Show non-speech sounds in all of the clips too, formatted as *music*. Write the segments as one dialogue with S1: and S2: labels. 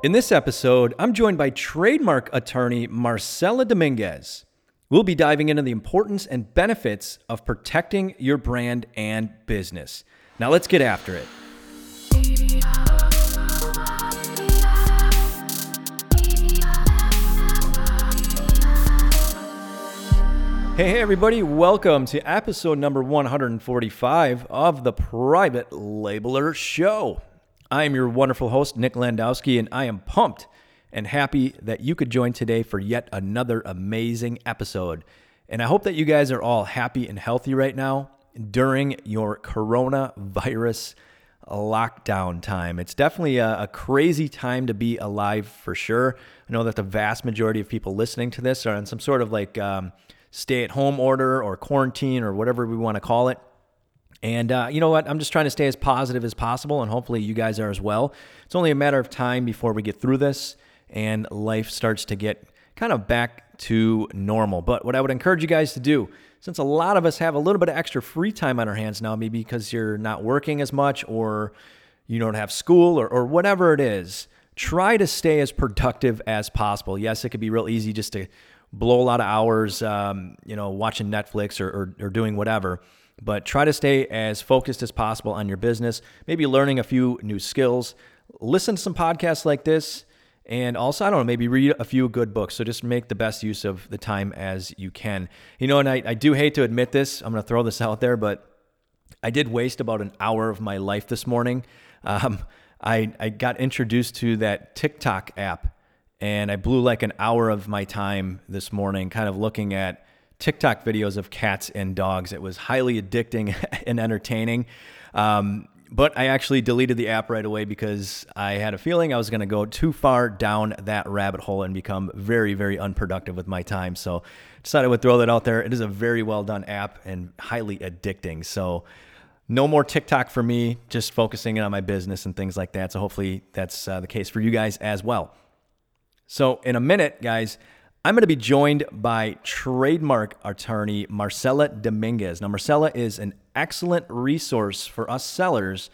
S1: In this episode, I'm joined by trademark attorney Marcella Dominguez. We'll be diving into the importance and benefits of protecting your brand and business. Now, let's get after it. Hey, everybody, welcome to episode number 145 of the Private Labeler Show. I am your wonderful host, Nick Landowski, and I am pumped and happy that you could join today for yet another amazing episode. And I hope that you guys are all happy and healthy right now during your coronavirus lockdown time. It's definitely a, a, crazy time to be alive for sure. I know that the vast majority of people listening to this are on some sort of like um, stay at home order or quarantine or whatever we want to call it. And uh, you know what? I'm just trying to stay as positive as possible, and hopefully you guys are as well. It's only a matter of time before we get through this and life starts to get kind of back to normal. But what I would encourage you guys to do, since a lot of us have a little bit of extra free time on our hands now, maybe because you're not working as much or you don't have school or, or whatever it is, try to stay as productive as possible. Yes, it could be real easy just to blow a lot of hours, um, you know, watching Netflix or, or, or doing whatever. But try to stay as focused as possible on your business, maybe learning a few new skills. Listen to some podcasts like this. And also, I don't know, maybe read a few good books. So just make the best use of the time as you can. You know, and I, I do hate to admit this, I'm going to throw this *laughs* out there, but I did waste about an hour of my life this morning. *laughs* Um, I, I got introduced to that TikTok app and I blew like an hour of my time this morning kind of looking at TikTok videos of cats and dogs. It was highly addicting *laughs* and entertaining. Um, but I actually deleted the app right away because I had a feeling I was going to go too far down that rabbit hole and become very, very unproductive with my time. So decided I would throw that out there. It is a very well done app and highly addicting. So no more TikTok for me, just focusing on my business and things like that. So hopefully that's uh, the case for you guys as well. So, in a minute, guys, I'm going to be joined by trademark attorney Marcella Dominguez. Now, Marcella is an excellent resource for us sellers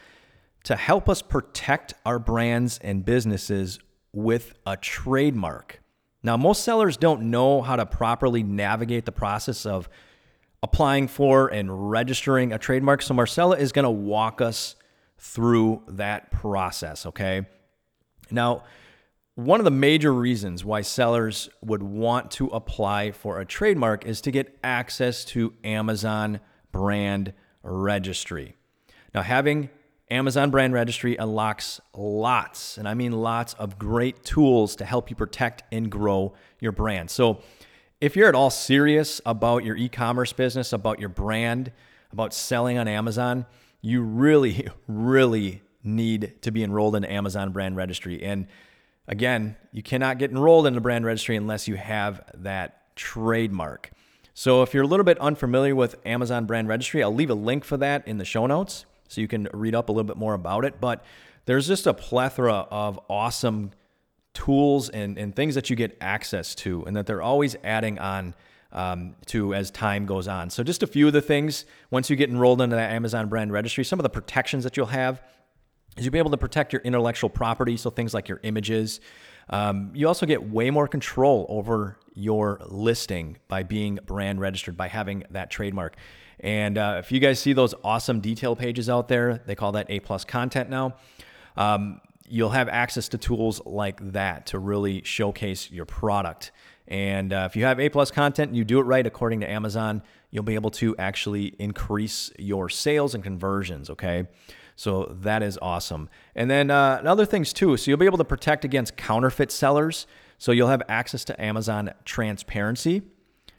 S1: to help us protect our brands and businesses with a trademark. Now, most sellers don't know how to properly navigate the process of applying for and registering a trademark. So, Marcella is going to walk us through that process, okay? Now, one of the major reasons why sellers would want to apply for a trademark is to get access to Amazon brand registry. Now, having Amazon brand registry unlocks lots, and I mean lots of great tools to help you protect and grow your brand. So, if you're at all serious about your e commerce business, about your brand, about selling on Amazon, you really, *laughs* really need to be enrolled in Amazon brand registry. And Again, you cannot get enrolled in the brand registry unless you have that trademark. So if you're a little bit unfamiliar with Amazon brand registry, I'll leave a link for that in the show notes so you can read up a little bit more about it. But there's just a plethora of awesome tools and, and things that you get access to and that they're always adding on um, to as time goes on. So just a few of the things once you get enrolled into that Amazon brand registry, some of the protections that you'll have is you'll be able to protect your intellectual property, so things like your images. Um, you also get way more control over your listing by being brand registered, by having that trademark. And uh, if you guys see those awesome detail pages out there, they call that A plus content now. Um, you'll have access to tools like that to really showcase your product. And uh, if you have A plus content and you do it right according to Amazon, you'll be able to actually increase your sales and conversions. Okay. So that is awesome. And then uh, other things too. So you'll be able to protect against counterfeit sellers. So you'll have access to Amazon transparency.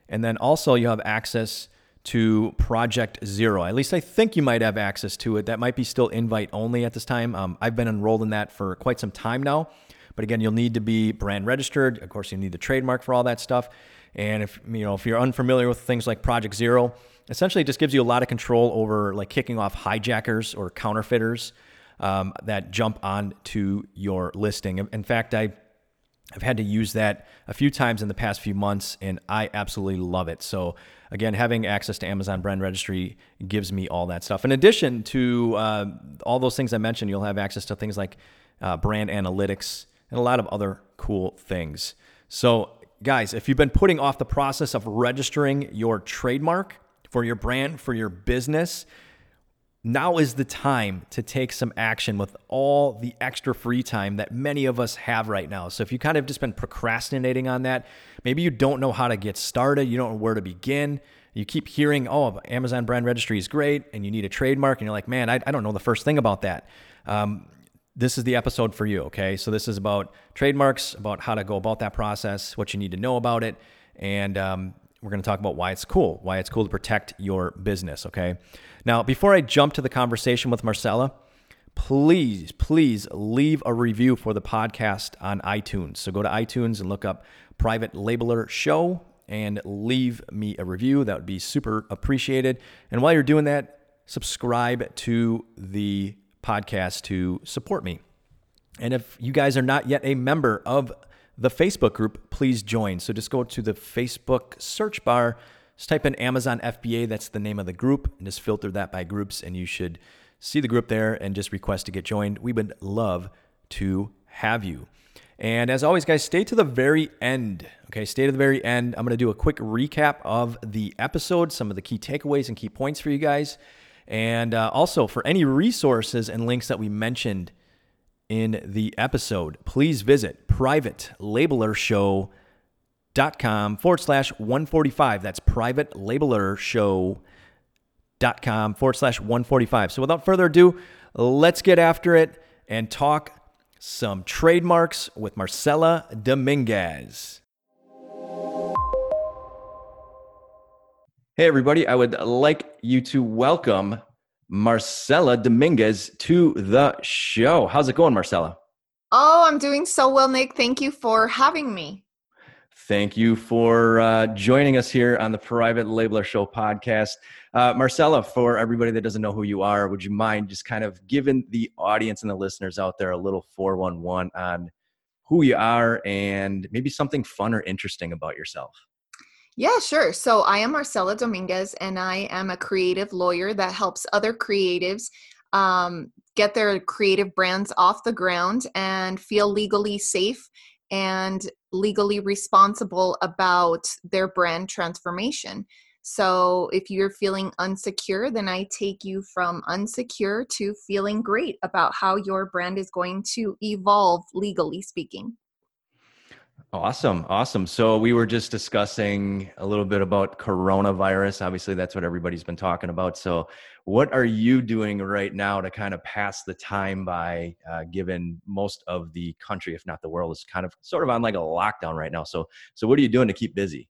S1: And then also you'll have access to Project Zero. At least I think you might have access to it. That might be still invite only at this time. Um, I've been enrolled in that for quite some time now. But again, you'll need to be brand registered. Of course, you need the trademark for all that stuff. And if you know if you're unfamiliar with things like Project Zero, essentially it just gives you a lot of control over like kicking off hijackers or counterfeiters um, that jump onto your listing. In fact, I I've had to use that a few times in the past few months, and I absolutely love it. So, again, having access to Amazon Brand Registry gives me all that stuff. In addition to uh, all those things I mentioned, you'll have access to things like uh, brand analytics and a lot of other cool things. So, guys, if you've been putting off the process of registering your trademark for your brand, for your business, now is the time to take some action with all the extra free time that many of us have right now. So if you kind of just been procrastinating on that, maybe you don't know how to get started, you don't know where to begin. You keep hearing, oh, Amazon brand registry is great and you need a trademark, and you're like, man, I, I don't know the first thing about that. Um, this is the episode for you, okay? So this is about trademarks, about how to go about that process, what you need to know about it, and um, we're going to talk about why it's cool, why it's cool to protect your business, okay? Now, before I jump to the conversation with Marcella, please, please leave a review for the podcast on iTunes. So go to iTunes and look up Private Labeler Show and leave me a review. That would be super appreciated. And while you're doing that, subscribe to the podcast to support me. And if you guys are not yet a member of the Facebook group, please join. So just go to the Facebook search bar, just type in Amazon FBA, that's the name of the group, and just filter that by groups, and you should see the group there and just request to get joined. We would love to have you. And as always, guys, stay to the very end. Okay, stay to the very end. I'm going to do a quick recap of the episode, some of the key takeaways and key points for you guys. And uh, also, for any resources and links that we mentioned in the episode, please visit privatelabelershow.com forward slash 145. That's privatelabelershow.com forward slash 145. So without further ado, let's get after it and talk some trademarks with Marcella Dominguez. Hey, everybody. I would like you to welcome Marcella Dominguez to the show. How's it going, Marcella?
S2: Oh, I'm doing so well, Nick. Thank you for having me.
S1: Thank you for uh, joining us here on the Private Labeler Show podcast. Uh, Marcella, for everybody that doesn't know who you are, would you mind just kind of giving the audience and the listeners out there a little 411 on who you are and maybe something fun or interesting about yourself?
S2: Yeah, sure. So I am Marcella Dominguez, and I am a creative lawyer that helps other creatives um, get their creative brands off the ground and feel legally safe and legally responsible about their brand transformation. So if you're feeling unsecure, then I take you from unsecure to feeling great about how your brand is going to evolve, legally speaking.
S1: Awesome. Awesome. So we were just discussing a little bit about coronavirus. Obviously, that's what everybody's been talking about. So, what are you doing right now to kind of pass the time by, uh, given most of the country, if not the world, is kind of sort of on like a lockdown right now? So, so what are you doing to keep busy?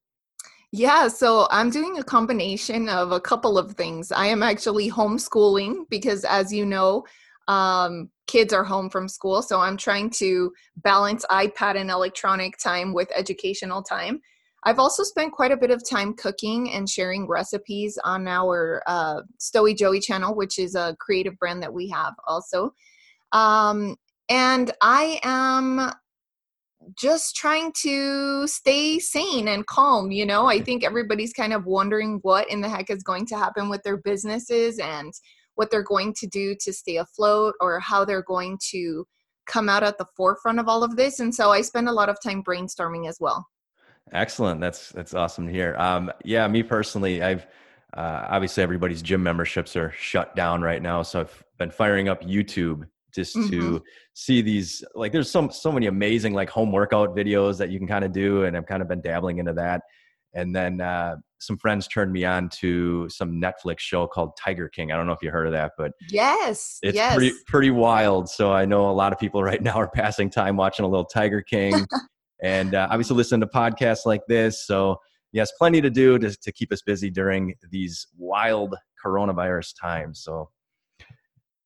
S2: Yeah, so I'm doing a combination of a couple of things. I am actually homeschooling because, as you know, um, kids are home from school. So I'm trying to balance iPad and electronic time with educational time. I've also spent quite a bit of time cooking and sharing recipes on our uh, Stowy Joey channel, which is a creative brand that we have also. Um, and I am just trying to stay sane and calm. You know, I think everybody's kind of wondering what in the heck is going to happen with their businesses and what they're going to do to stay afloat or how they're going to come out at the forefront of all of this. And so i spend a lot of time brainstorming as well.
S1: Excellent. That's that's awesome to hear. Um, yeah me personally i've uh, obviously everybody's gym memberships are shut down right now. So i've been firing up youtube just mm-hmm. to see these like there's so so many amazing like home workout videos that you can kind of do and i've kind of been dabbling into that and then uh, some friends turned me on to some Netflix show called Tiger King. I don't know if you heard of that, but
S2: yes,
S1: it's
S2: yes.
S1: pretty pretty wild. So I know a lot of people *laughs* right now are passing time watching a little Tiger King, *laughs* and uh, obviously listen to podcasts like this. So yes, plenty to do to to keep us busy during these wild coronavirus times. So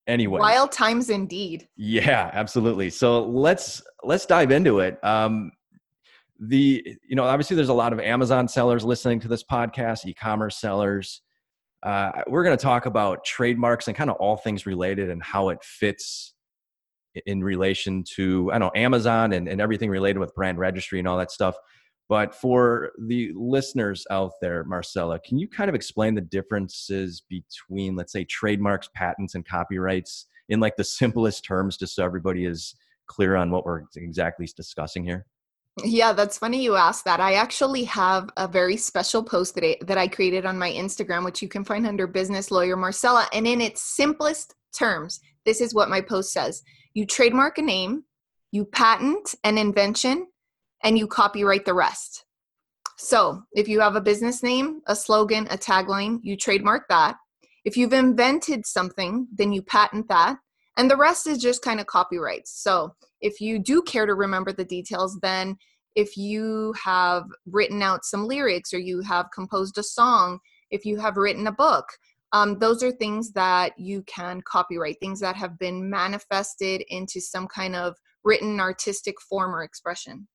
S1: anyway
S2: wild times indeed
S1: yeah absolutely so let's let's dive into it um the you know obviously there's a lot of amazon sellers listening to this podcast e-commerce sellers uh, we're going to talk about trademarks and kind of all things related and how it fits in relation to i don't know amazon and, and everything related with brand registry and all that stuff but for the listeners out there marcella can you kind of explain the differences between let's say trademarks patents and copyrights in like the *laughs* simplest terms just so everybody is clear on what we're exactly discussing here?
S2: Yeah, that's funny you asked that. I actually have a very special post that I, that I created on my Instagram, which you can find under Business Lawyer Marcella. And in its simplest terms, this is what my post says You trademark a name, you patent an invention, and you copyright the rest. So if you have a business name, a slogan, a tagline, you trademark that. If you've invented something, then you patent that. And the rest is just kind of copyrights. So if you do care to remember the details, then if you have written out some lyrics or you have composed a song, if you have written a book, um, those are things that you can copyright, things that have been manifested into some kind of written artistic form or expression.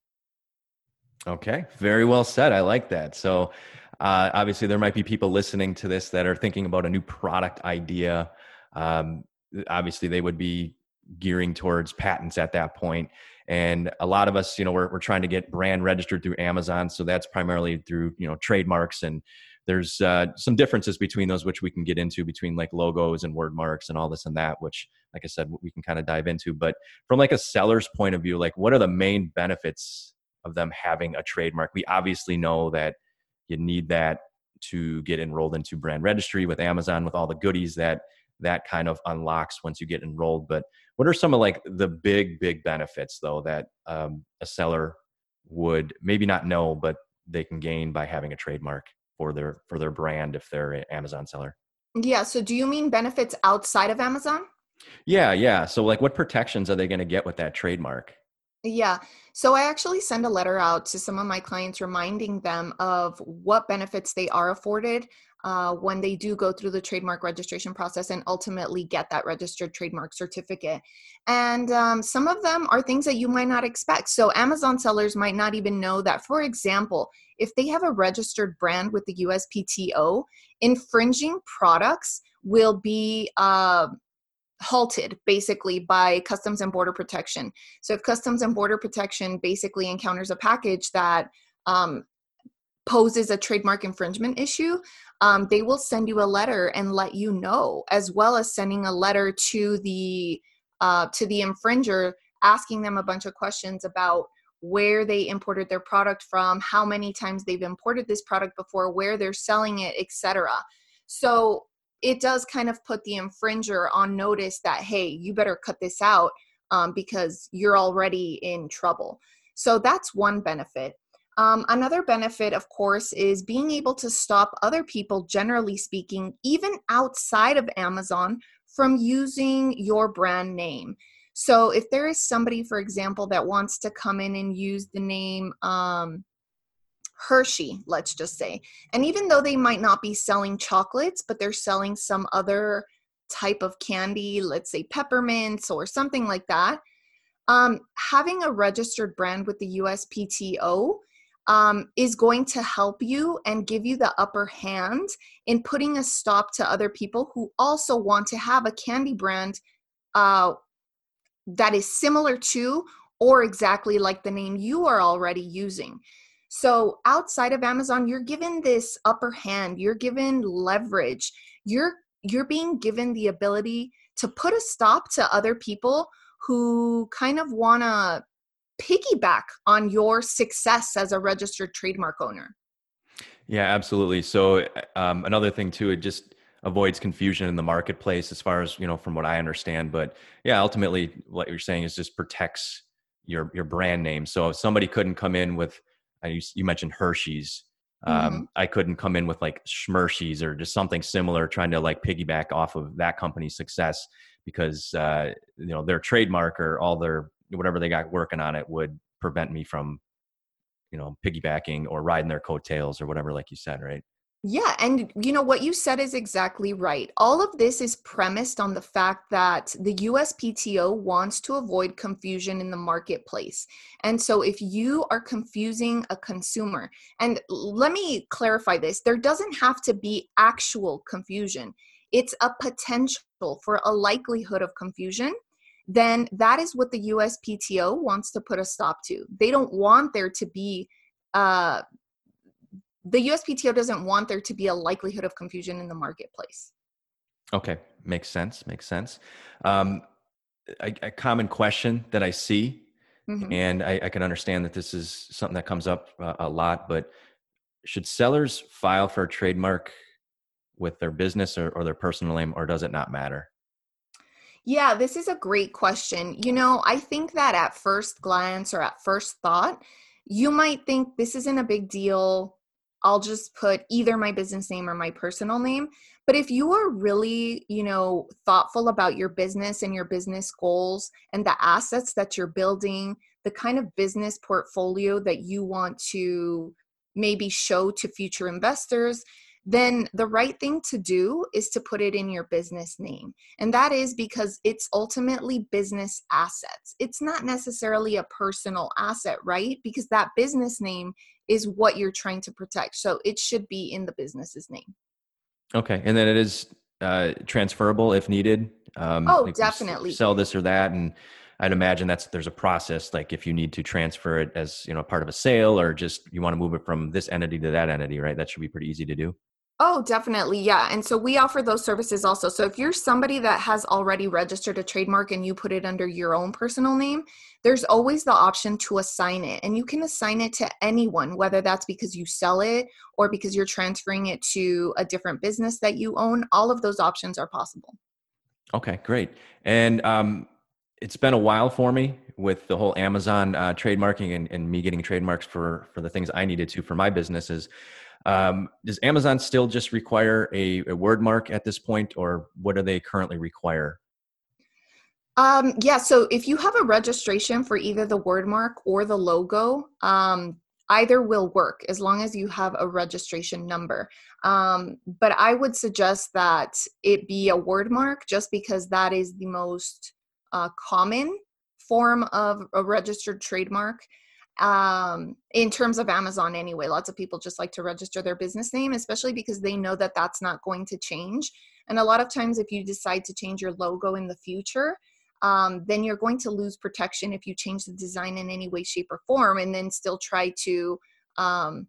S1: Okay, very well said. I like that. So, uh, obviously, there might be people listening to this that are thinking about a new product idea. Um, obviously, they would be gearing towards patents at that point. And a lot of us, you know, we're, we're trying to get brand registered through Amazon. So that's primarily through, you know, trademarks. And there's uh, some differences between those, which we can get into between like logos and word marks and all this and that, which, like I said, we can kind of dive into. But from like a seller's point of view, like what are the main benefits of them having a trademark. We obviously know that you need that to get enrolled into brand registry with Amazon with all the goodies that that kind of unlocks once you get enrolled. But what are some of like the big big benefits though that um, a seller would maybe not know, but they can gain by having a trademark for their for their brand if they're an Amazon seller?
S2: Yeah. So do you mean benefits outside of Amazon?
S1: Yeah, yeah. So like what protections are they going to get with that trademark?
S2: Yeah. So I actually send a letter out to some of my clients reminding them of what benefits they are afforded uh, when they do go through the trademark registration process and ultimately get that registered trademark certificate. And um, some of them are things that you might not expect. So Amazon sellers might not even know that, for example, if they have a registered brand with the USPTO, infringing products will be uh, halted basically by customs and border protection. So if customs and border protection basically encounters a package that um, poses a trademark infringement issue um, they will send you a letter and let you know as well as sending a letter to the uh, to the infringer asking them a bunch of questions about where they imported their product from how many times they've imported this product before where they're selling it etc so it does kind of put the infringer on notice that hey you better cut this out um, because you're already in trouble. So that's one benefit. Um, another benefit of course is being able to stop other people generally speaking even outside of amazon from using your brand name. So if there is somebody for example that wants to come in and use the name um, Hershey, let's just say. And even though they might not be selling chocolates, but they're selling some other type of candy, let's say peppermints or something like that, um, having a registered brand with the USPTO um, is going to help you and give you the upper hand in putting a stop to other people who also want to have a candy brand uh, that is similar to or exactly like the name you are already using. So outside of Amazon, you're given this upper hand, you're given leverage. You're you're being given the ability to put a stop to other people who kind of want to piggyback on your success as a registered trademark owner.
S1: Yeah, absolutely. So um, another thing too, it just avoids confusion in the marketplace as far as you know from what I understand. But yeah, ultimately, what you're saying is just protects your your brand name. So if somebody couldn't come in with you, you mentioned Hershey's. Um, mm-hmm. I couldn't come in with like Schmersheys or just something similar, trying to like piggyback off of that company's success because uh, you know their trademark or all their whatever they got working on it would prevent me from you know piggybacking or riding their coattails or whatever, like you said, right?
S2: Yeah, and you know what you said is exactly right. All of this is premised on the fact that the USPTO wants to avoid confusion in the marketplace. And so if you are confusing a consumer, and let me clarify this, there doesn't have to be actual confusion. It's a potential for a likelihood of confusion then that is what the USPTO wants to put a stop to. They don't want there to be uh, the USPTO doesn't want there to be a likelihood of confusion in the marketplace.
S1: Okay, makes sense. Makes sense. Um, a, a common question that I see,
S2: Mhm.
S1: and I, I can understand that this is something that comes up uh, a lot. But should sellers file for a trademark with their business or, or their personal name, or does it not matter?
S2: Yeah, this is a great question. You know, I think that at first glance or at first thought, you might think this isn't a big deal. I'll just put either my business name or my personal name. But if you are really, you know, thoughtful about your business and your business goals and the assets that you're building, the kind of business portfolio that you want to maybe show to future investors, then the right thing to do is to put it in your business name. And that is because it's ultimately business assets. It's not necessarily a personal asset, right? Because that business name is what you're trying to protect. So it should be in the business's name.
S1: Okay, and then it is uh, transferable if needed.
S2: Um, oh, like definitely.
S1: Sell this or that, and I'd imagine that's there's a process. Like if you need to transfer it as you know part of a sale, or just you want to move it from this entity to that entity, right? That should be pretty easy to do.
S2: Oh, definitely. Yeah. And so we offer those services also. So if you're somebody that has already registered a trademark and you put it under your own personal name, there's always the option to assign it. And you can assign it to anyone, whether that's because you sell it or because you're transferring it to a different business that you own. All of those options are possible.
S1: Okay, great. And um, it's been a while for me with the whole Amazon uh, trademarking and, and me getting trademarks for for the things I needed to for my businesses. Um, does Amazon still just require a, a, word mark at this point, or what do they currently require?
S2: Um, yeah, so if you have a registration for either the word mark or the logo, um, either will work as long as you have a registration number. Um, but I would suggest that it be a word mark just because that is the most uh, common form of a registered trademark um in terms of amazon anyway lots of people just like to register their business name especially because they know that that's not going to change. And a lot of times if you decide to change your logo in the future um, then you're going to lose protection if you change the design in any way shape or form and then still try to um,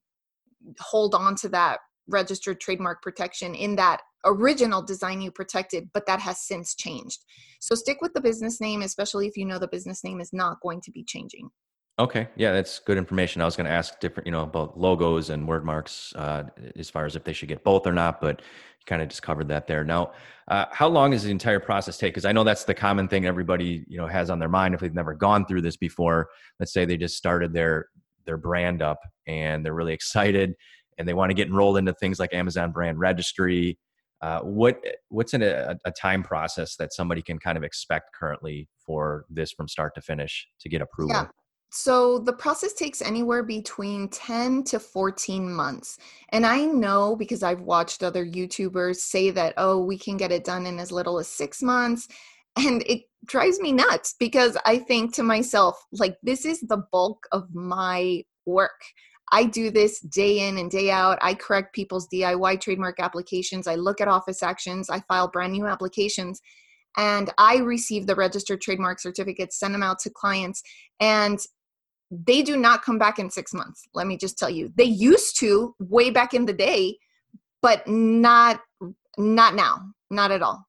S2: hold on to that registered trademark protection in that original design you protected but that has since changed. So stick with the business name especially if you know the business name is not going to be changing
S1: Okay, yeah, that's good information. I was going to ask different, you know, about logos and word marks uh, as far as if they should get both or not, but you kind of just covered that there. Now, uh, how long does the entire process take? Because I know that's the common thing everybody, you know, has on their mind if they've never gone through this before. Let's say they just started their their brand up and they're really *laughs* excited and they want to get enrolled into things like Amazon Brand Registry. Uh, what what's in a, a time process that somebody can kind of expect currently for this from start to finish to get approval?
S2: Yeah. So the process takes anywhere between 10 to 14 months. And I know because I've watched other YouTubers say that, oh, we can get it done in as little as six months. And it drives me nuts because I think to myself, like, this is the bulk of my work. I do this day in and day out. I correct people's DIY trademark applications. I look at office actions. I file brand new applications and I receive the registered trademark certificates, send them out to clients. And they do not come back in six months. Let me just tell you, they used to way back in the day, but not not now, not at all.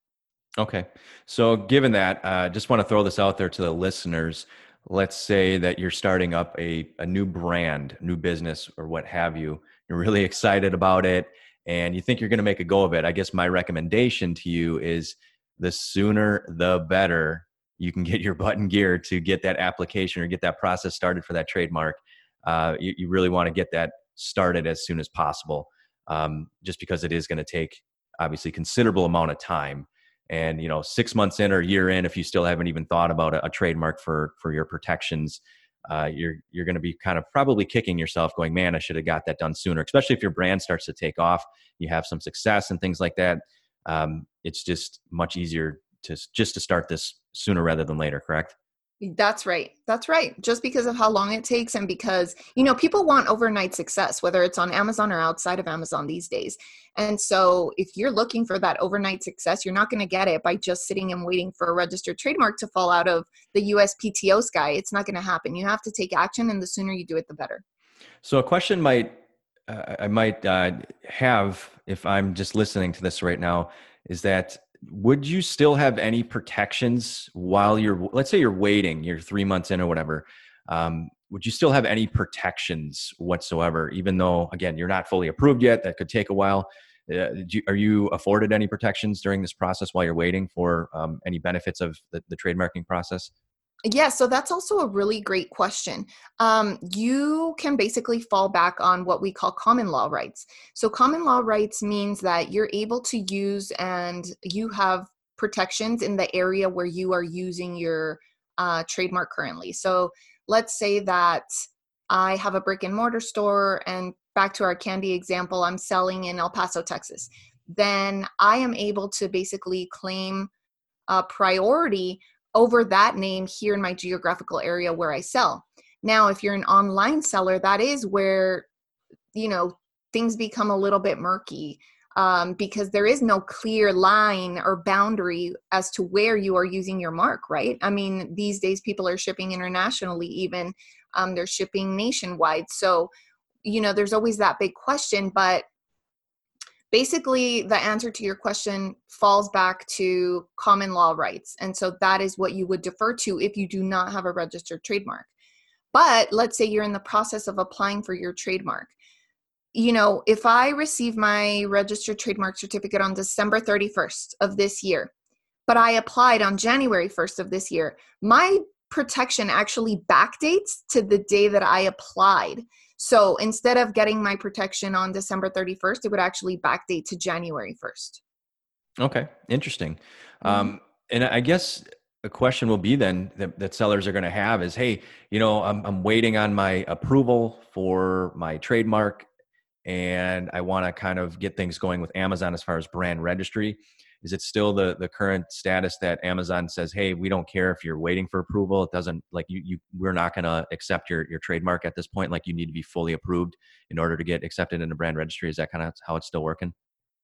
S1: Okay, so given that, I uh, just want to throw this out there to the listeners. Let's say that you're starting up a, a new brand, new business, or what have you. You're really excited about it, and you think you're going to make a go of it. I guess my recommendation to you is the sooner the better you can get your button gear to get that application or get that process started for that trademark. Uh, you, you, really want to get that started as soon as possible, um, just because it is going to take obviously considerable amount of time. And you know, six months in or a year in, if you still haven't even thought about a, a trademark for for your protections, uh, you're you're going to be kind of probably kicking yourself, going, "Man, I should have got that done sooner." Especially if your brand starts to take off, you have some success and things like that. Um, it's just much easier to just to start this sooner rather than later correct?
S2: That's right that's right just because of how long it takes and because you know people want overnight success whether it's on amazon or outside of amazon these days. And so if you're looking for that overnight success you're not going to get it by just sitting and waiting for a registered trademark to fall out of the uspto sky it's not going to happen you have to take action and the sooner you do it the better.
S1: So a question might uh, i might uh, have if i'm just listening to this right now is that would you still have any protections while you're let's say you're waiting you're three months in or whatever um, would you still have any protections whatsoever even though again you're not fully approved yet that could take a while? Uh, you, are you afforded any protections during this process while you're waiting for um, any benefits of the, the trademarking process
S2: yeah, so that's also a really great question. Um, you can basically fall back on what we call common law rights. So, common law rights means that you're able to use and you have protections in the area where you are using your uh, trademark currently. So, let's say that I have a brick and mortar store, and back to our candy example, I'm selling in El Paso, Texas. Then I am able to basically claim a priority over that name here in my geographical area where I sell. Now, if you're an online seller, that is where, you know, things become a little bit murky um, because there is no clear line or boundary as to where you are using your mark, right? I mean, these days people are shipping internationally, even um, they're shipping nationwide. So, you know, there's always that big question, but basically the answer to your question falls back to common law rights and so that is what you would defer to if you do not have a registered trademark. But let's say you're in the process of applying for your trademark. You know if i receive my registered trademark certificate on december 31st of this year but i applied on january 1st of this year my protection actually backdates to the day that i applied so instead of getting my protection on December 31st, it would actually backdate to January 1st.
S1: Okay, interesting. Mm-hmm. Um, and I guess a question will be then that, that sellers are going to have is, hey, you know, I'm, I'm waiting on my approval for my trademark, and I want to kind of get things going with Amazon as far as brand registry. Is it still the the current status that Amazon says, "Hey, we don't care if you're waiting for approval. It doesn't like you you we're not going to accept your your trademark at this point. Like you need to be fully approved in order to get accepted in the brand registry." Is that kind of how it's still working?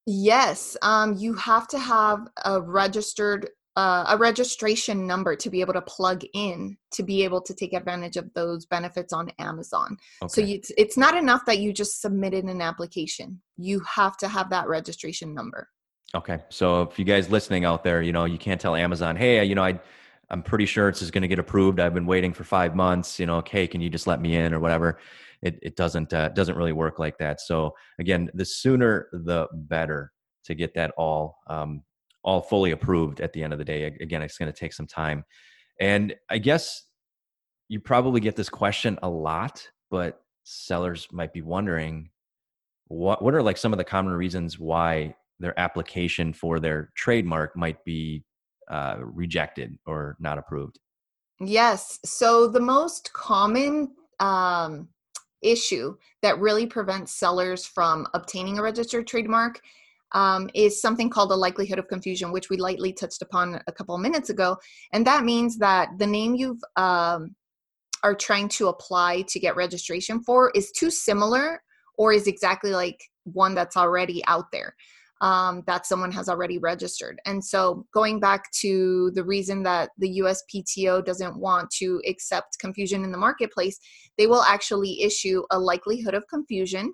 S2: Yes, um, you have to have a registered uh, a registration number to be able to plug in to be able to take advantage of those benefits on Amazon. Okay. So you, it's not enough that you just submitted an application. You have to have that registration number.
S1: Okay. So if you guys listening out there, you know, you can't tell Amazon, hey, you know, I, I'm pretty sure it's is going to get approved. I've been waiting for five months. You know, okay, can you just let me in or whatever? It it doesn't uh, doesn't really work like that. So again, the sooner the better to get that all um, all fully approved at the end of the day. Again, it's going to take some time, and I guess you probably get this question a lot, but sellers might be wondering what what are like some of the common reasons why their application for their trademark might be uh, rejected or not approved?
S2: Yes. So the most common um, issue that really prevents sellers from obtaining a registered trademark um, is something called a likelihood of confusion, which we lightly touched upon a couple minutes ago. And that means that the name you've um, are trying to apply to get registration for is too similar or is exactly like one that's already out there um, that someone has already registered. And so, going back to the reason that the USPTO doesn't want to accept confusion in the marketplace, they will actually issue a likelihood of confusion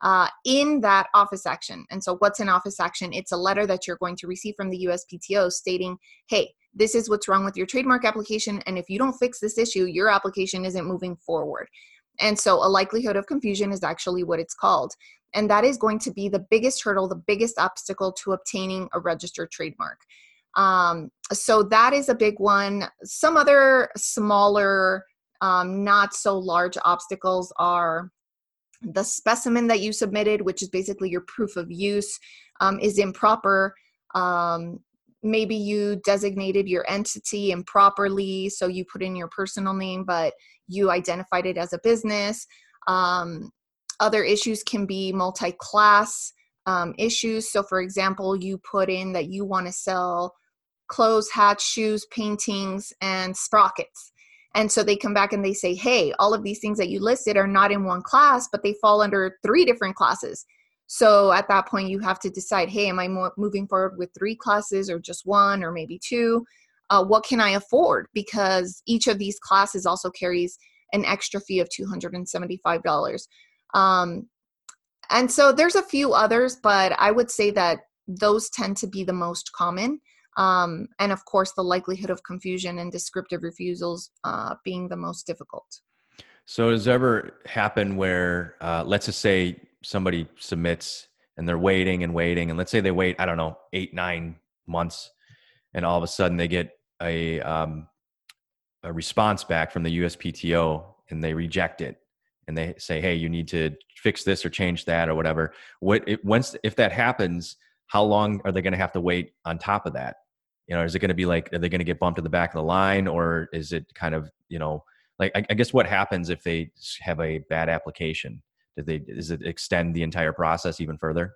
S2: uh, in that office action. And so, what's an office action? It's a letter that you're going to receive from the USPTO stating, hey, this is what's wrong with your trademark application. And if you don't fix this issue, your application isn't moving forward. And so, a likelihood of confusion is actually what it's called. And that is going to be the biggest hurdle, the biggest obstacle to obtaining a registered trademark. Um, so that is a big one. Some other smaller, um, not so large obstacles are the specimen that you submitted, which is basically your proof of use, um, is improper. Um, maybe you designated your entity improperly, so you put in your personal name, but you identified it as a business. Um, other issues can be multi class um, issues. So, for example, you put in that you want to sell clothes, hats, shoes, paintings, and sprockets. And so they come back and they say, hey, all of these things that you listed are not in one class, but they fall under three different classes. So at that point, you have to decide, hey, am I mo- moving forward with three classes or just one or maybe two? Uh, what can I afford? Because each of these classes also carries an extra fee of $275. Um, and so there's a few others, but I would say that those tend to be the most common. Um, and of course, the likelihood of confusion and descriptive refusals uh, being the most difficult.
S1: So, does ever happen where, uh, let's just say somebody submits and they're waiting and waiting, and let's say they wait, I don't know, eight, nine months, and all of a sudden they get a um, a response back from the USPTO and they reject it, and they say, "Hey, you need to fix this or change that or whatever." What it, once if that happens, how long are they going to have to wait on top of that? You know, is it going to be like are they going to get bumped to the back of the line, or is it kind of you know like I, I guess what happens if they have a bad application? Did they does it extend the entire process even further?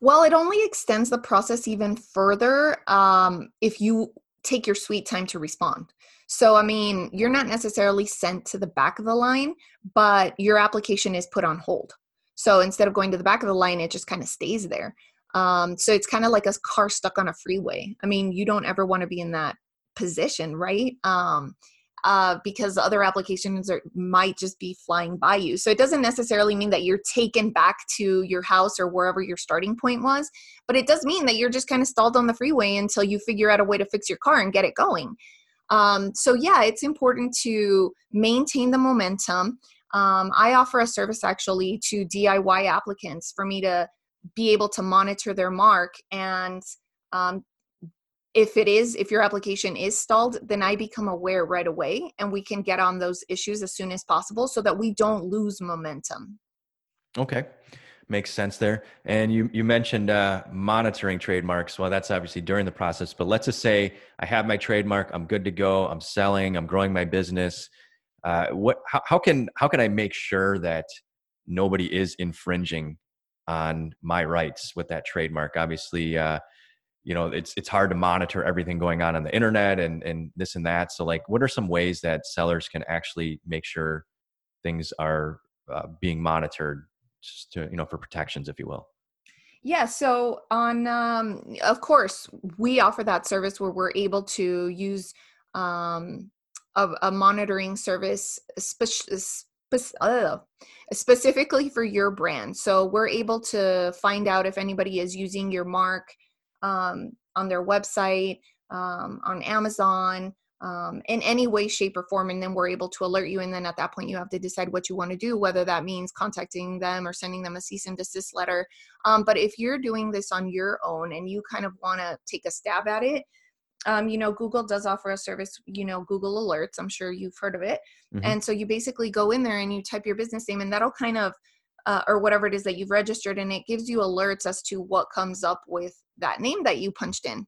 S2: Well, it only extends the process even further um, if you take your sweet time to respond. So, I mean, you're not necessarily sent to the back of the line, but your application is put on hold. So instead of going to the back of the line, it just kind of stays there. Um, so it's kind of like a car stuck on a freeway. I mean, you don't ever want to be in that position, right? Um, uh, because other applications are, might just be flying by you. So it doesn't necessarily mean that you're taken back to your house or wherever your starting point was, but it does mean that you're just kind of stalled on the freeway until you figure out a way to fix your car and get it going. Um, so yeah, it's important to maintain the momentum. Um, I offer a service actually to DIY applicants for me to be able to monitor their mark and um, if it is if your application is stalled then i become aware right away and we can get on those issues as soon as possible so that we don't lose momentum.
S1: Okay. Makes sense there. And you you mentioned uh, monitoring trademarks. Well that's obviously during the process but let's just say i have my trademark i'm good to go i'm selling i'm growing my business. Uh, what how, how can how can i make sure that nobody is infringing on my rights with that trademark? Obviously uh, you know it's it's hard to monitor everything going on on the internet and and this and that. So like what are some ways that sellers can actually make sure things are uh, being monitored just to you know for protections if you will?
S2: Yeah so on um of course we offer that service where we're able to use um a, a monitoring service spe- spe- specifically for your brand. So we're able to find out if anybody is using your mark um, on their website, um, on Amazon, um, in any way, shape, or form. And then we're able to alert you. And then at that point, you have to decide what you want to do, whether that means contacting them or sending them a cease and desist letter. Um, but if you're doing this on your own and you kind of want to take a stab at it, um, you know, Google does offer a service, you know, Google Alerts. I'm sure you've heard of it. Mm-hmm. And so you basically go in there and you type your business name, and that'll kind of uh, or whatever it is that you've registered and it gives you alerts as to what comes up with that name that you punched in.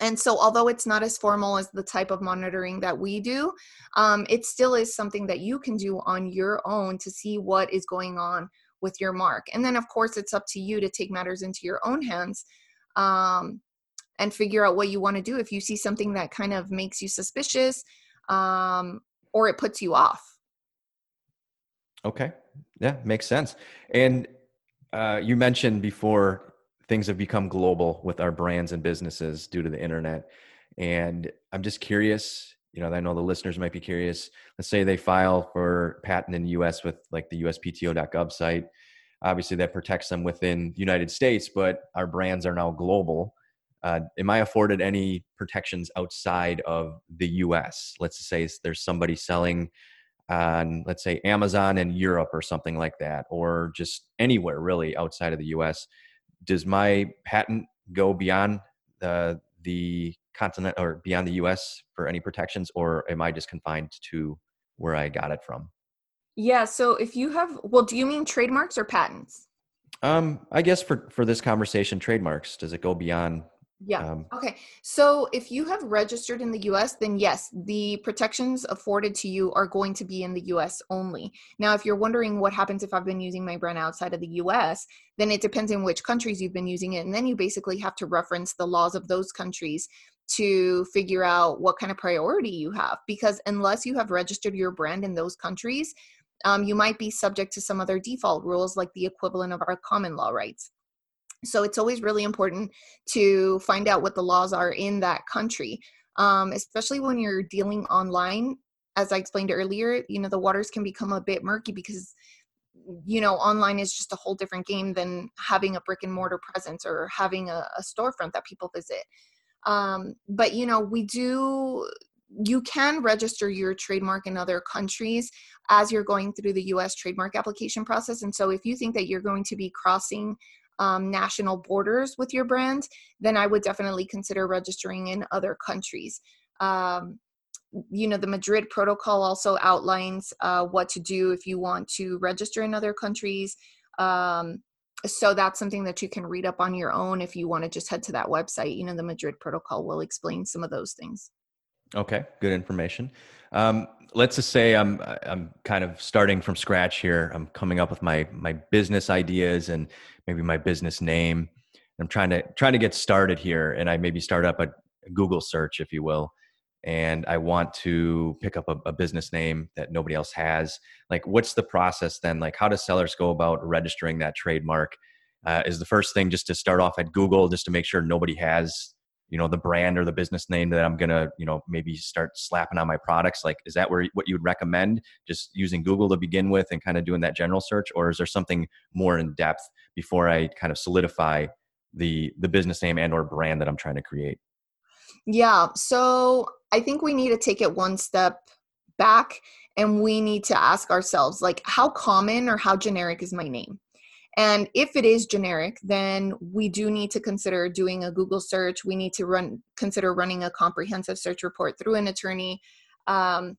S2: And so although it's not as formal as the type of monitoring that we do um, it still is something that you can do on your own to see what is going on with your mark. And then of course it's up to you to take matters into your own hands um, and figure out what you want to do. If you see something that kind of makes you suspicious um, or it puts you off.
S1: Okay yeah, makes sense. And uh, you mentioned before things have become global with our brands and businesses due to the internet. And I'm just curious, you know, I know the listeners might be curious. Let's say they file for patent in the US with like the USPTO.gov site. Obviously, that protects them within the United States, but our brands are now global. Uh, am I afforded any protections outside of the US? Let's say there's somebody selling on let's say Amazon in Europe or something like that, or just anywhere really outside of the US, does my patent go beyond the the continent or beyond the US for any protections, or am I just confined to where I got it from?
S2: Yeah. So if you have, well, do you mean trademarks or patents?
S1: Um, I guess for for this conversation, trademarks. Does it go beyond
S2: yeah. Um, okay. So if you have registered in the US, then yes, the protections afforded to you are going to be in the US only. Now, if you're wondering what happens if I've been using my brand outside of the US, then it depends in which countries you've been using it. And then you basically have to reference the laws of those countries to figure out what kind of priority you have. Because unless you have registered your brand in those countries, um, you might be subject to some other default rules like the equivalent of our common law rights. So it's always really important to find out what the laws are in that country, um, especially when you're dealing online. As I explained earlier, you know, the waters can become a bit murky because you know online is just a whole different game than having a brick and mortar presence or having a, a storefront that people visit um, but you know we do you can register your trademark in other countries as you're going through the US trademark application process. And so, if you think that you're going to be crossing um, national borders with your brand, then I would definitely consider registering in other countries. Um, you know, the Madrid Protocol also outlines uh, what to do if you want to register in other countries. Um, so that's something that you can read up on your own if you want to just head to that website. You know, the Madrid Protocol will explain some of those things.
S1: Okay, good information. Um, let's just say I'm I'm kind of starting from scratch here. I'm coming up with my my business ideas and maybe my business name. I'm trying to trying to get started here, and I maybe start up a Google search, if you will, and I want to pick up a, a business name that nobody else has. Like, what's the process then? Like, how do sellers go about registering that trademark? Uh, is the first thing just to start off at Google, just to make sure nobody has you know the brand or the business name that i'm gonna you know maybe start slapping on my products like is that where what you would recommend? Just using google to begin with and kind of doing that general search or is there something more in depth before i kind of solidify the the business name and or brand that i'm trying to create?
S2: Yeah so i think we need to take it one step back and we need to ask ourselves like how common or how generic is my name and if it is generic, then we do need to consider doing a Google search. We need to run consider running a comprehensive search report through an attorney. Um,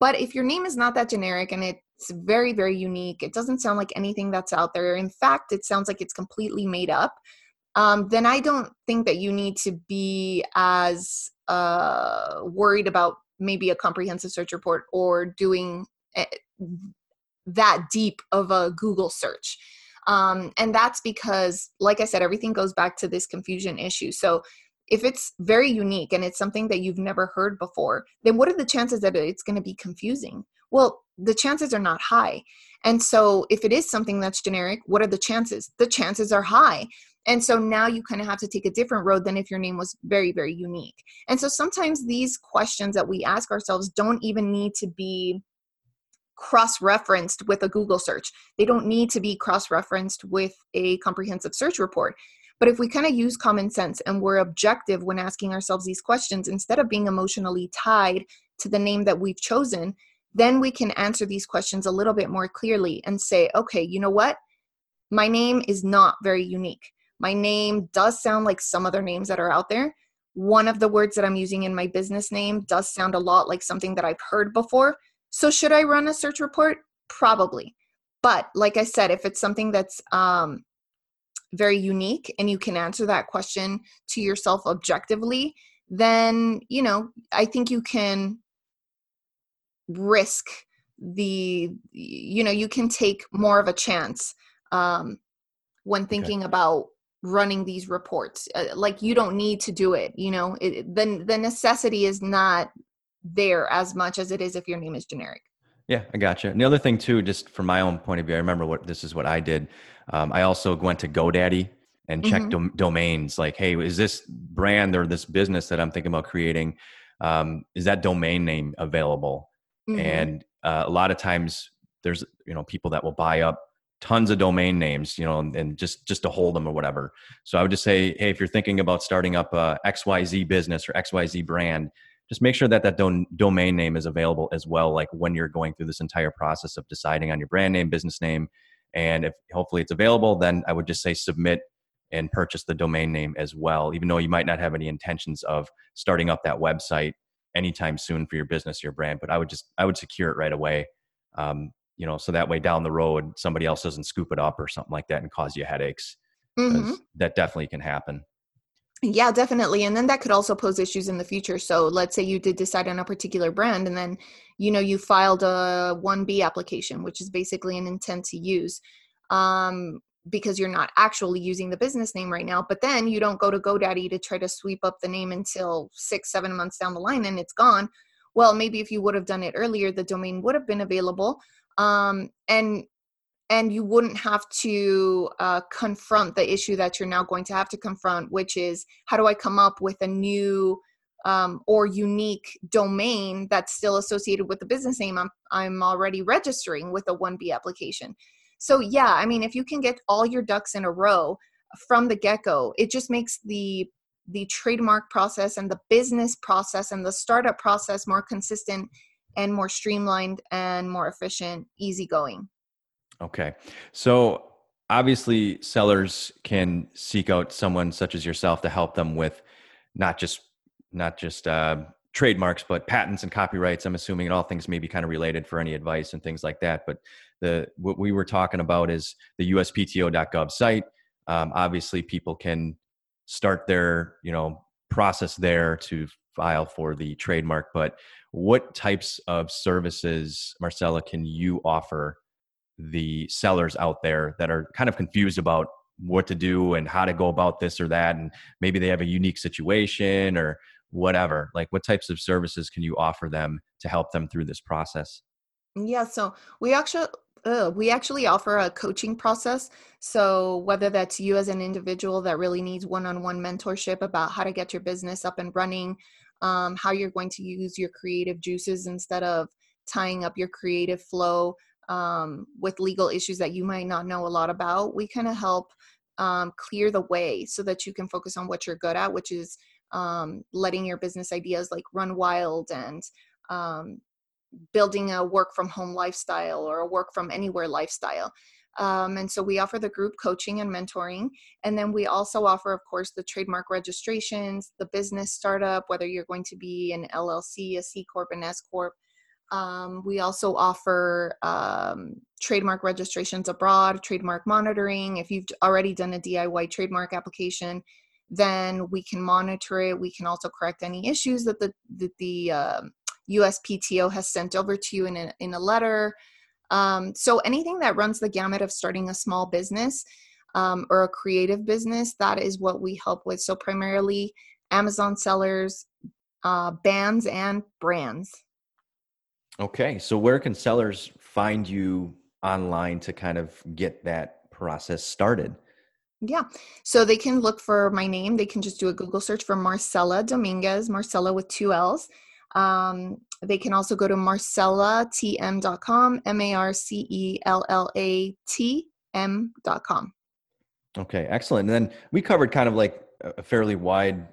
S2: but if your name is not that generic and it's very, very unique, it doesn't sound like anything that's out there. In fact, it sounds like it's completely made up. Um, then I don't think that you need to be as uh, worried about maybe a comprehensive search report or doing eh, that deep of a Google search. Um, and that's because, like I said, everything goes back to this confusion issue. So if it's very unique and it's something that you've never heard before, then what are the chances that it's going to be confusing? Well, the chances are not high. And so if it is something that's generic, what are the chances? The chances are high. And so now you kind of have to take a different road than if your name was very, very unique. And so sometimes these questions that we ask ourselves don't even need to be cross referenced with a Google search. They don't need to be cross referenced with a comprehensive search report. But if we kind of use common sense and we're objective when asking ourselves these questions, instead of being emotionally tied to the name that we've chosen, then we can answer these questions a little bit more clearly and say, okay, you know what? My name is not very unique. My name does sound like some other names that are out there. One of the words that I'm using in my business name does sound a lot like something that I've heard before. So should I run a search report? Probably. But like I said, if it's something that's um, very unique and you can answer that question to yourself objectively, then, you know, I think you can risk the, you know, you can take more of a chance um, when thinking okay. about running these reports uh, like you don't need to do it you know it, the, the necessity is not there as much as it is if your name is generic.
S1: Yeah, I gotcha. And the other thing too, just from my own point of view, I remember what this is what I did. Um, I also went to GoDaddy and checked mm-hmm. dom- domains. Like, hey, is this brand or this business that I'm thinking about creating? Um, is that domain name available? Mm-hmm. And uh, a lot of times, there's you know people that will buy up tons of domain names, you know, and, and, just just to hold them or whatever. So I would just say, hey, if you're thinking about starting up a XYZ business or XYZ brand, just make sure that that don- domain name is available as well like when you're going through this entire process of deciding on your brand name business name and if hopefully it's available then i would just say submit and purchase the domain name as well even though you might not have any intentions of starting up that website anytime soon for your business your brand but i would just i would secure it right away um, you know so that way down the road somebody else doesn't scoop it up or something like that and cause you headaches mm-hmm. that definitely can happen
S2: yeah, definitely. And then that could also pose issues in the future. So let's say you did decide on a particular brand and then, you know, you filed a 1B application, which is basically an intent to use. Um, because you're not actually using the business name right now, but then you don't go to GoDaddy to try to sweep up the name until six, seven months down the line and it's gone. Well, maybe if you would have done it earlier, the domain would have been available. Um, and and you wouldn't have to uh, confront the issue that you're now going to have to confront which is how do i come up with a new um, or unique domain that's still associated with the business name I'm, I'm already registering with a 1b application So yeah, I mean, if you can get all your ducks in a row from the get-go, it just makes the the trademark process and the business process and the startup process more consistent and more streamlined and more efficient, easygoing.
S1: Okay. So obviously sellers can seek out someone such as yourself to help them with not just not just uh, trademarks but patents and copyrights i'm assuming and all things may be kind of related for any advice and things like that but the what we were talking about is the uspto.gov site um, obviously people can start their you know process there to file for the trademark but what types of services marcella can you offer the sellers out there that are kind of confused about what to do and how to go about this or that and maybe they have a unique situation or whatever. Like what types of services can you offer them to help them through this process?
S2: Yeah so we actually uh, we actually offer a coaching process. So whether that's you as an individual that really needs one-on-one mentorship about how to get your business up and running um, how you're going to use your creative juices instead of tying up your creative flow um, with legal issues that you might not know a lot about, we kind of help um, clear the way so that you can focus on what you're good at, which is um, letting your business ideas like run wild and um, building a work from home lifestyle or a work from anywhere lifestyle. Um, and so we offer the group coaching and mentoring. And then we also offer, of course, the trademark registrations, the business startup, whether you're going to be an LLC, a C Corp, an S Corp, um, we also offer um, trademark registrations abroad, trademark monitoring. If you've already done a DIY trademark application, then we can monitor it. We can also correct any issues that the, that the uh, um, USPTO has sent over to you in a, in a letter. Um, so anything that runs the gamut of starting a small business um, or a creative business, that is what we help with. So primarily Amazon sellers, uh, bands, and brands.
S1: Okay. So where can sellers find you online to kind of get that process started?
S2: Yeah. So they can look for my name. They can just do a Google search for Marcella Dominguez, Marcella with two L's. Um, they can also go to marcellatm.com, M A R C E L L A T M.com.
S1: Okay, excellent. And then we covered kind of like a fairly wide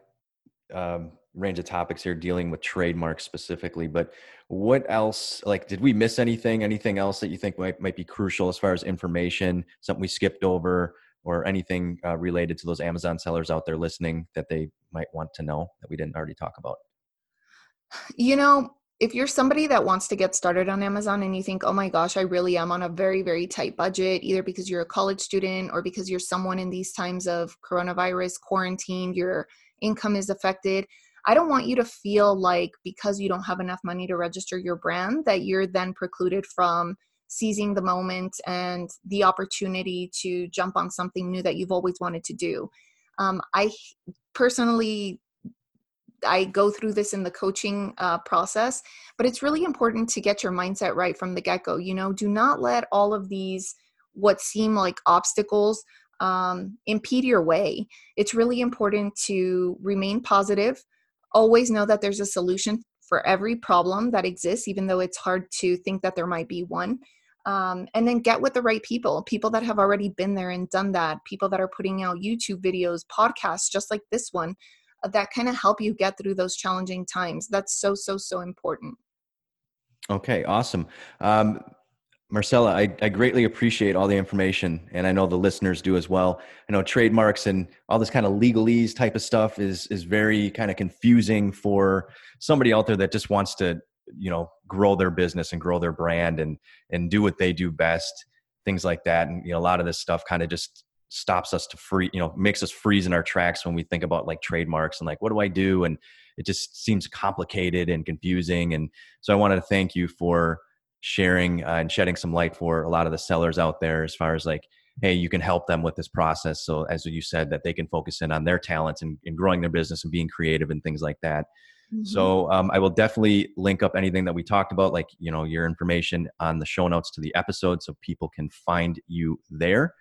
S1: um, range of topics here dealing with trademarks specifically but what else like did we miss anything? Anything else that you think might, might be crucial as far as information something we skipped over or anything uh, related to those amazon sellers out there listening that they might want to know that we didn't already talk about?
S2: You know if you're somebody that wants to get started on Amazon and you think, oh my gosh, I really am on a very, very tight budget, either because you're a college student or because you're someone in these times of coronavirus quarantine, your income is affected, I don't want you to feel like because you don't have enough money to register your brand that you're then precluded from seizing the moment and the opportunity to jump on something new that you've always wanted to do. Um, I personally I go through this in the coaching uh, process, but it's really important to get your mindset right from the get go. You know, do not let all of these what seem like obstacles um, impede your way. It's really important to remain positive, always know that there's a solution for every problem that exists, even though it's hard to think that there might be one. Um, and then get with the right people, people that have already been there and done that, people that are putting out YouTube videos, podcasts, just like this one, uh, that kind of help you get through those challenging times. That's so, so, so important.
S1: Okay, awesome. Um, Marcella, I, I, greatly appreciate all the information, and I know the listeners do as well. I know trademarks and all this kind of legalese type of stuff is is very kind of confusing for somebody out there that just wants to, you know, grow their business and grow their brand and and do what they do best, things like that. And you know, a lot of this stuff kind of just stops us to free, you know, makes us freeze in our tracks when we think about like trademarks and like what do I do, and it just seems complicated and confusing. And so I wanted to thank you for sharing uh, and shedding some light for a lot of the sellers out there as far as like hey you can help them with this process. So as you said that they can focus in on their talents and, and growing their business and being creative and things like that. Mm-hmm. so um, i will definitely link up anything that we talked about like you know your information on the show notes to the episode so people can find you there.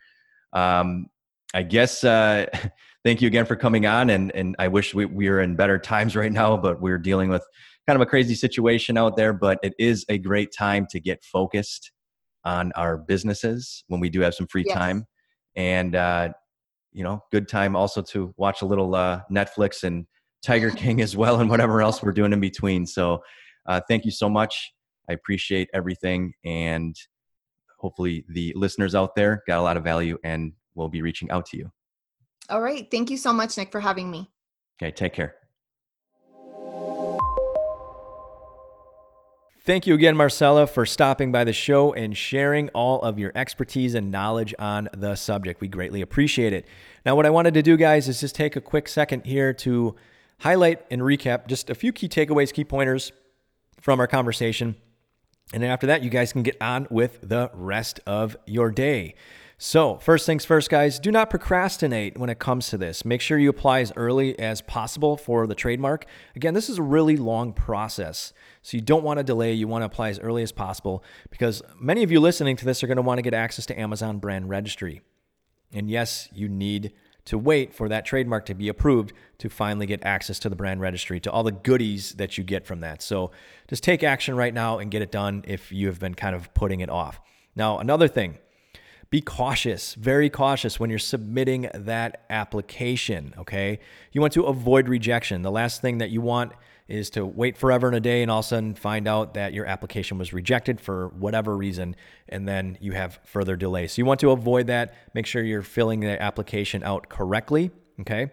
S1: Um, i guess uh, *laughs* thank you again for coming on and and i wish we, we were in better times right now but we're dealing with kind of a crazy situation out there, but it is a great time to get focused on our businesses when we do have some free
S2: Yes.
S1: time. And, uh, you know, good time also to watch a little uh, Netflix and Tiger *laughs* King as well and whatever else we're doing in between. So uh, thank you so much. I appreciate everything. And hopefully the listeners out there got a lot of value and will be reaching out to you.
S2: All right. Thank you so much, Nick, for having me.
S1: Okay, take care. Thank you again, Marcella, for stopping by the show and sharing all of your expertise and knowledge on the subject. We greatly appreciate it. Now, what I wanted to do, guys, is just take a quick second here to highlight and recap just a few key takeaways, key pointers from our conversation. And after that, you guys can get on with the rest of your day. So, first things first, guys, do not procrastinate when it comes to this. Make sure you apply as early as possible for the trademark. Again, this is a really long process. So, you don't want to delay. You want to apply as early as possible because many of you listening to this are going to want to get access to Amazon brand registry. And yes, you need to wait for that trademark to be approved to finally get access to the brand registry, to all the goodies that you get from that. So just take action right now and get it done if you have been kind of putting it off. Now, another thing, be cautious, very cautious when you're submitting that application, okay? You want to avoid rejection. The last thing that you want is to wait forever and a day and all of a sudden find out that your application was rejected for whatever reason, and then you have further delay. So you want to avoid that. Make sure you're filling the application out correctly, okay?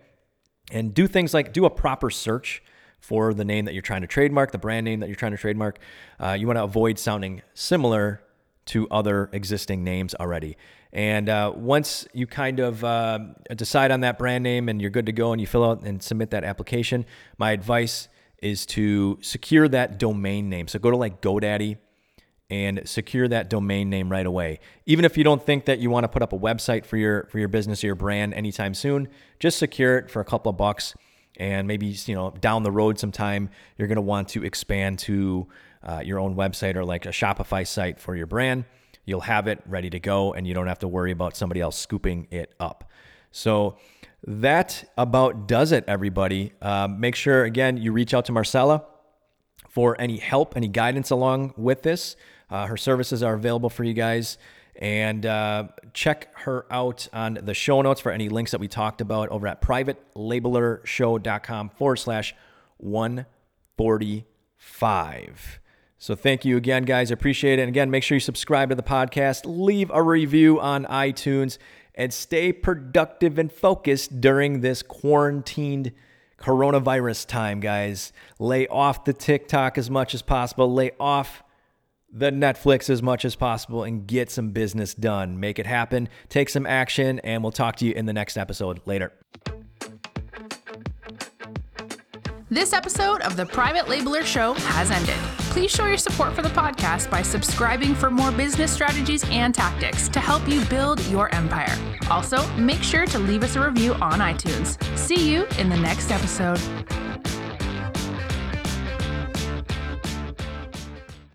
S1: And do things like do a proper search for the name that you're trying to trademark, the brand name that you're trying to trademark. Uh, you want to avoid sounding similar to other existing names already. And uh, once you kind of uh, decide on that brand name and you're good to go and you fill out and submit that application, my advice is to secure that domain name. So go to like GoDaddy and secure that domain name right away. Even if you don't think that you want to put up a website for your for your business or your brand anytime soon, just secure it for a couple of bucks and maybe you know down the road sometime you're going to want to expand to uh, your own website or like a Shopify site for your brand. You'll have it ready to go and you don't have to worry about somebody else scooping it up. So that about does it, everybody. Um, make sure, again, you reach out to Marcella for any help, any guidance along with this. Uh, her services are available for you guys. And uh, check her out on the show notes for any links that we talked about over at privatelabelershow.com forward slash 145. So thank you again, guys. I appreciate it. And again, make sure you subscribe to the podcast, leave a review on iTunes, and stay productive and focused during this quarantined coronavirus time, guys. Lay off the TikTok as much as possible, lay off the Netflix as much as possible, and get some business done. Make it happen, take some action, and we'll talk to you in the next episode. Later.
S3: This episode of the Private Labeler Show has ended. Please show your support for the podcast by subscribing for more business strategies and tactics to help you build your empire. Also, make sure to leave us a review on iTunes. See you in the next episode.